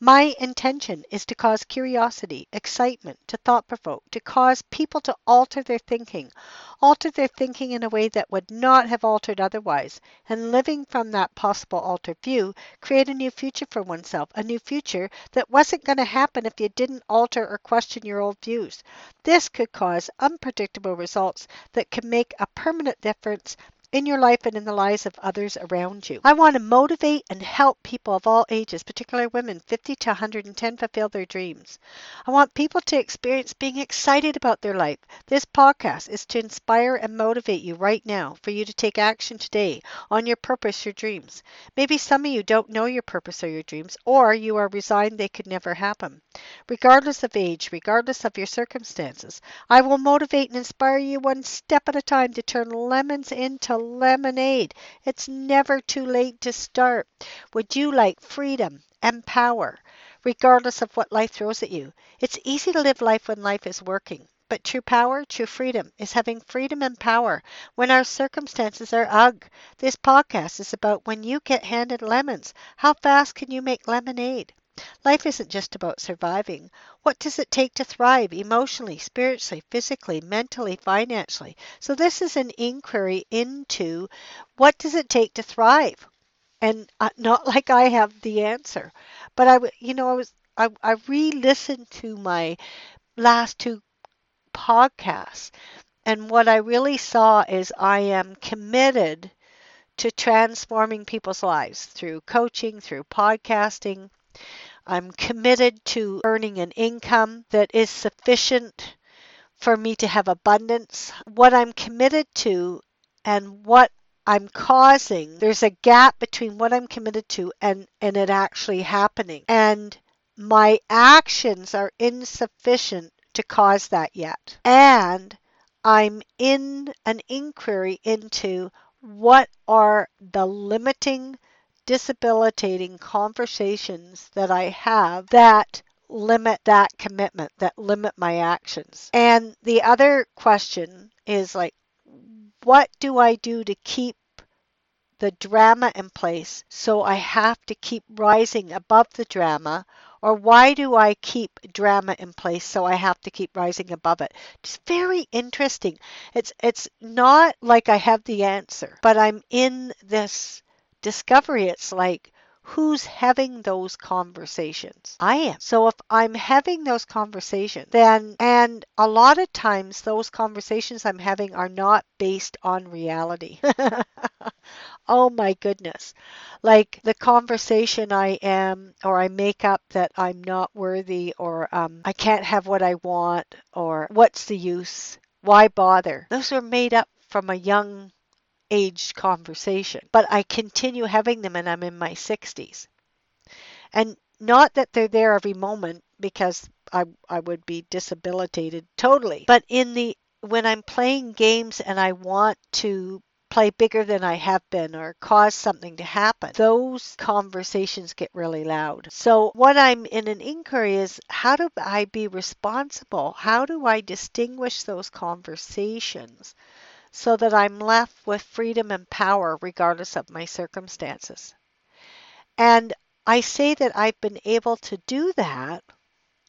My intention is to cause curiosity, excitement, to thought provoke, to cause people to alter their thinking, alter their thinking in a way that would not have altered otherwise, and living from that possible altered view, create a new future for oneself, a new future that wasn't going to happen if you didn't alter or question your old views. This could cause unpredictable results that can make a permanent difference in your life and in the lives of others around you. I want to motivate and help people of all ages, particularly women 50 to 110, fulfill their dreams. I want people to experience being excited about their life. This podcast is to inspire and motivate you right now for you to take action today on your purpose, your dreams. Maybe some of you don't know your purpose or your dreams, or you are resigned they could never happen. Regardless of age, regardless of your circumstances, I will motivate and inspire you one step at a time to turn lemons into lemonade. It's never too late to start. Would you like freedom and power, regardless of what life throws at you? It's easy to live life when life is working. But true power, true freedom is having freedom and power when our circumstances are ugh. This podcast is about when you get handed lemons. How fast can you make lemonade? Life isn't just about surviving. What does it take to thrive emotionally, spiritually, physically, mentally, financially? So, this is an inquiry into what does it take to thrive? And uh, not like I have the answer, but I, you know, I was, I, I re listened to my last two podcasts, and what I really saw is I am committed to transforming people's lives through coaching, through podcasting, I'm committed to earning an income that is sufficient for me to have abundance. What I'm committed to and what I'm causing, there's a gap between what I'm committed to and, and it actually happening. And my actions are insufficient to cause that yet. And I'm in an inquiry into what are the limiting disabilitating conversations that I have that limit that commitment, that limit my actions. And the other question is like, what do I do to keep the drama in place so I have to keep rising above the drama? Or why do I keep drama in place so I have to keep rising above it? It's very interesting. It's it's not like I have the answer, but I'm in this discovery, it's like, who's having those conversations? I am. So if I'm having those conversations, then, and a lot of times those conversations I'm having are not based on reality. oh my goodness. Like the conversation I am, or I make up that I'm not worthy, or um, I can't have what I want, or what's the use? Why bother? Those are made up from a young aged conversation, but I continue having them and I'm in my 60s. And not that they're there every moment because I, I would be disabilitated totally, but in the when I'm playing games and I want to play bigger than I have been or cause something to happen, those conversations get really loud. So, what I'm in an inquiry is how do I be responsible? How do I distinguish those conversations so that I'm left with freedom and power regardless of my circumstances? And I say that I've been able to do that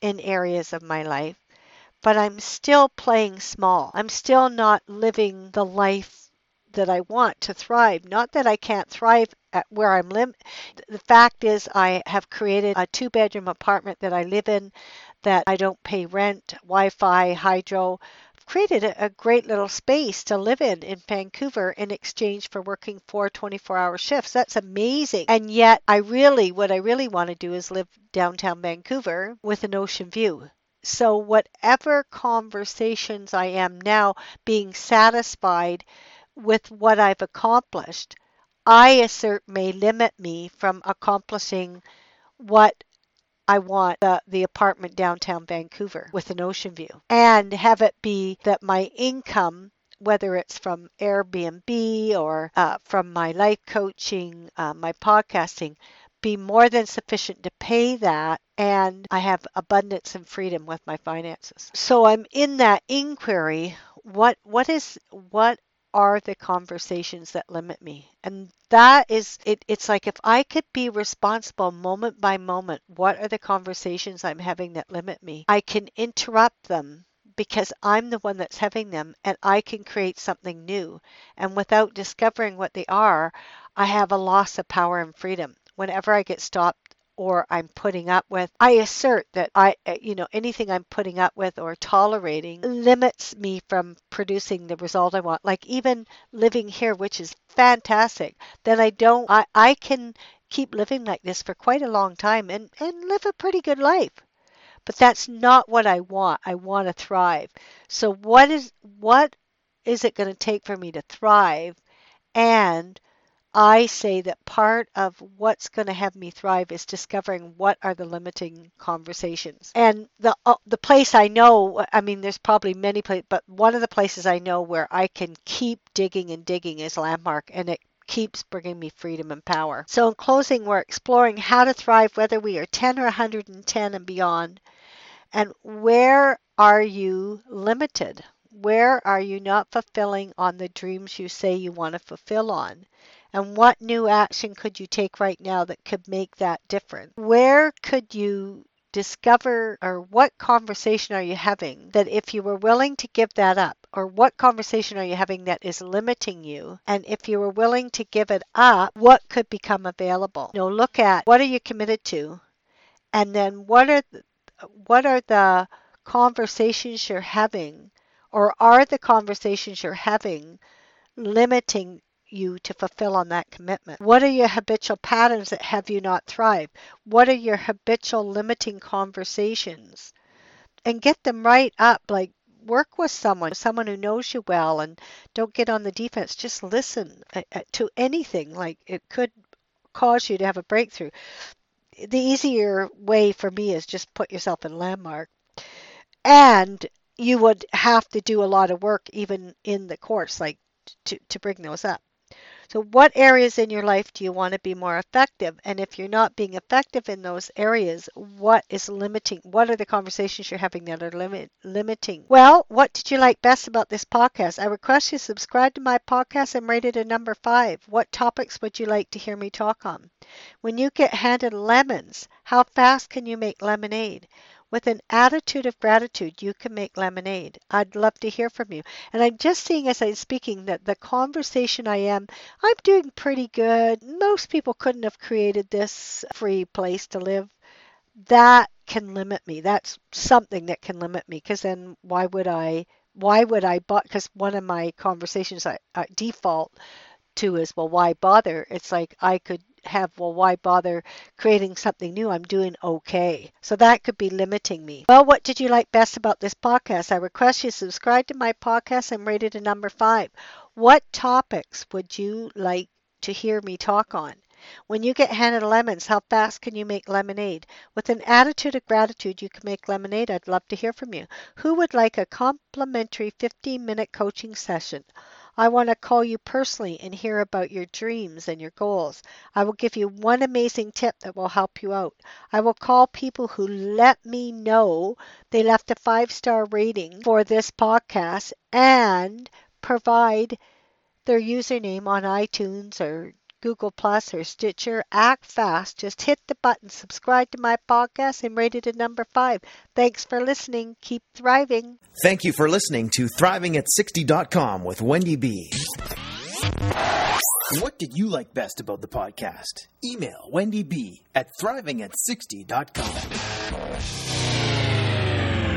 in areas of my life, but I'm still playing small. I'm still not living the life that I want to thrive. Not that I can't thrive at where I'm living. The fact is, I have created a two bedroom apartment that I live in that I don't pay rent, Wi Fi, hydro. Created a, a great little space to live in in Vancouver in exchange for working four 24 hour shifts. That's amazing. And yet, I really, what I really want to do is live downtown Vancouver with an ocean view. So, whatever conversations I am now being satisfied with what I've accomplished, I assert may limit me from accomplishing what I want the, the apartment downtown Vancouver with an ocean view and have it be that my income whether it's from Airbnb or uh, from my life coaching, uh, my podcasting, be more than sufficient to pay that and I have abundance and freedom with my finances. So I'm in that inquiry what what is what are the conversations that limit me. And that is it it's like if i could be responsible moment by moment what are the conversations i'm having that limit me? I can interrupt them because i'm the one that's having them and i can create something new. And without discovering what they are i have a loss of power and freedom. Whenever i get stopped or I'm putting up with. I assert that I, eh, you know, anything I'm putting up with or tolerating limits me from producing the result I want. Like even living here, which is fantastic, then I don't, I, I can keep living like this for quite a long time and, and live a pretty good life. But that's not what I want. I want to thrive. So what is, what is it going to take for me to thrive? And I say that part of what's going to have me thrive is discovering what are the limiting conversations. And the uh, the place I know, I mean, there's probably many places, but one of the places I know where I can keep digging and digging is Landmark, and it keeps bringing me freedom and power. So in closing, we're exploring how to thrive, whether we are 10 or 110 and beyond, and where are you limited? Where are you not fulfilling on the dreams you say you want to fulfill on? And what new action could you take right now that could make that difference? Where could you discover or what conversation are you having that if you were willing to give that up or what conversation are you having that is limiting you? And if you were willing to give it up what could become available? You know look at what are you committed to? And then what are the, what are the conversations you're having or are the conversations you're having limiting you to fulfill on that commitment? What are your habitual patterns that have you not thrive? What are your habitual limiting conversations? And get them right up. Like work with someone, someone who knows you well, and don't get on the defense. Just listen uh, uh, to anything. Like it could cause you to have a breakthrough. The easier way for me is just put yourself in landmark. And you would have to do a lot of work even in the course, like to, to bring those up. So, what areas in your life do you want to be more effective? And if you're not being effective in those areas, what is limiting? What are the conversations you're having that are limit, limiting? Well, what did you like best about this podcast? I request you subscribe to my podcast and rate it a number five. What topics would you like to hear me talk on? When you get handed lemons, how fast can you make lemonade? With an attitude of gratitude, you can make lemonade. I'd love to hear from you. And I'm just seeing as I'm speaking that the conversation I am, I'm doing pretty good. Most people couldn't have created this free place to live. That can limit me. That's something that can limit me because then why would I? Why would I? Because one of my conversations I, I default to is, well, why bother? It's like I could have, well, why bother creating something new? I'm doing okay. So that could be limiting me. Well, what did you like best about this podcast? I request you subscribe to my podcast and rate it a number five. What topics would you like to hear me talk on? When you get handed lemons, how fast can you make lemonade? With an attitude of gratitude, you can make lemonade. I'd love to hear from you. Who would like a complimentary 15 minute coaching session? I want to call you personally and hear about your dreams and your goals. I will give you one amazing tip that will help you out. I will call people who let me know they left a five star rating for this podcast and provide their username on iTunes or Google Plus or Stitcher, act fast. Just hit the button, subscribe to my podcast, and rate it a number five. Thanks for listening. Keep thriving. Thank you for listening to ThrivingAt60.com with Wendy B. What did you like best about the podcast? Email Wendy B at ThrivingAt60.com.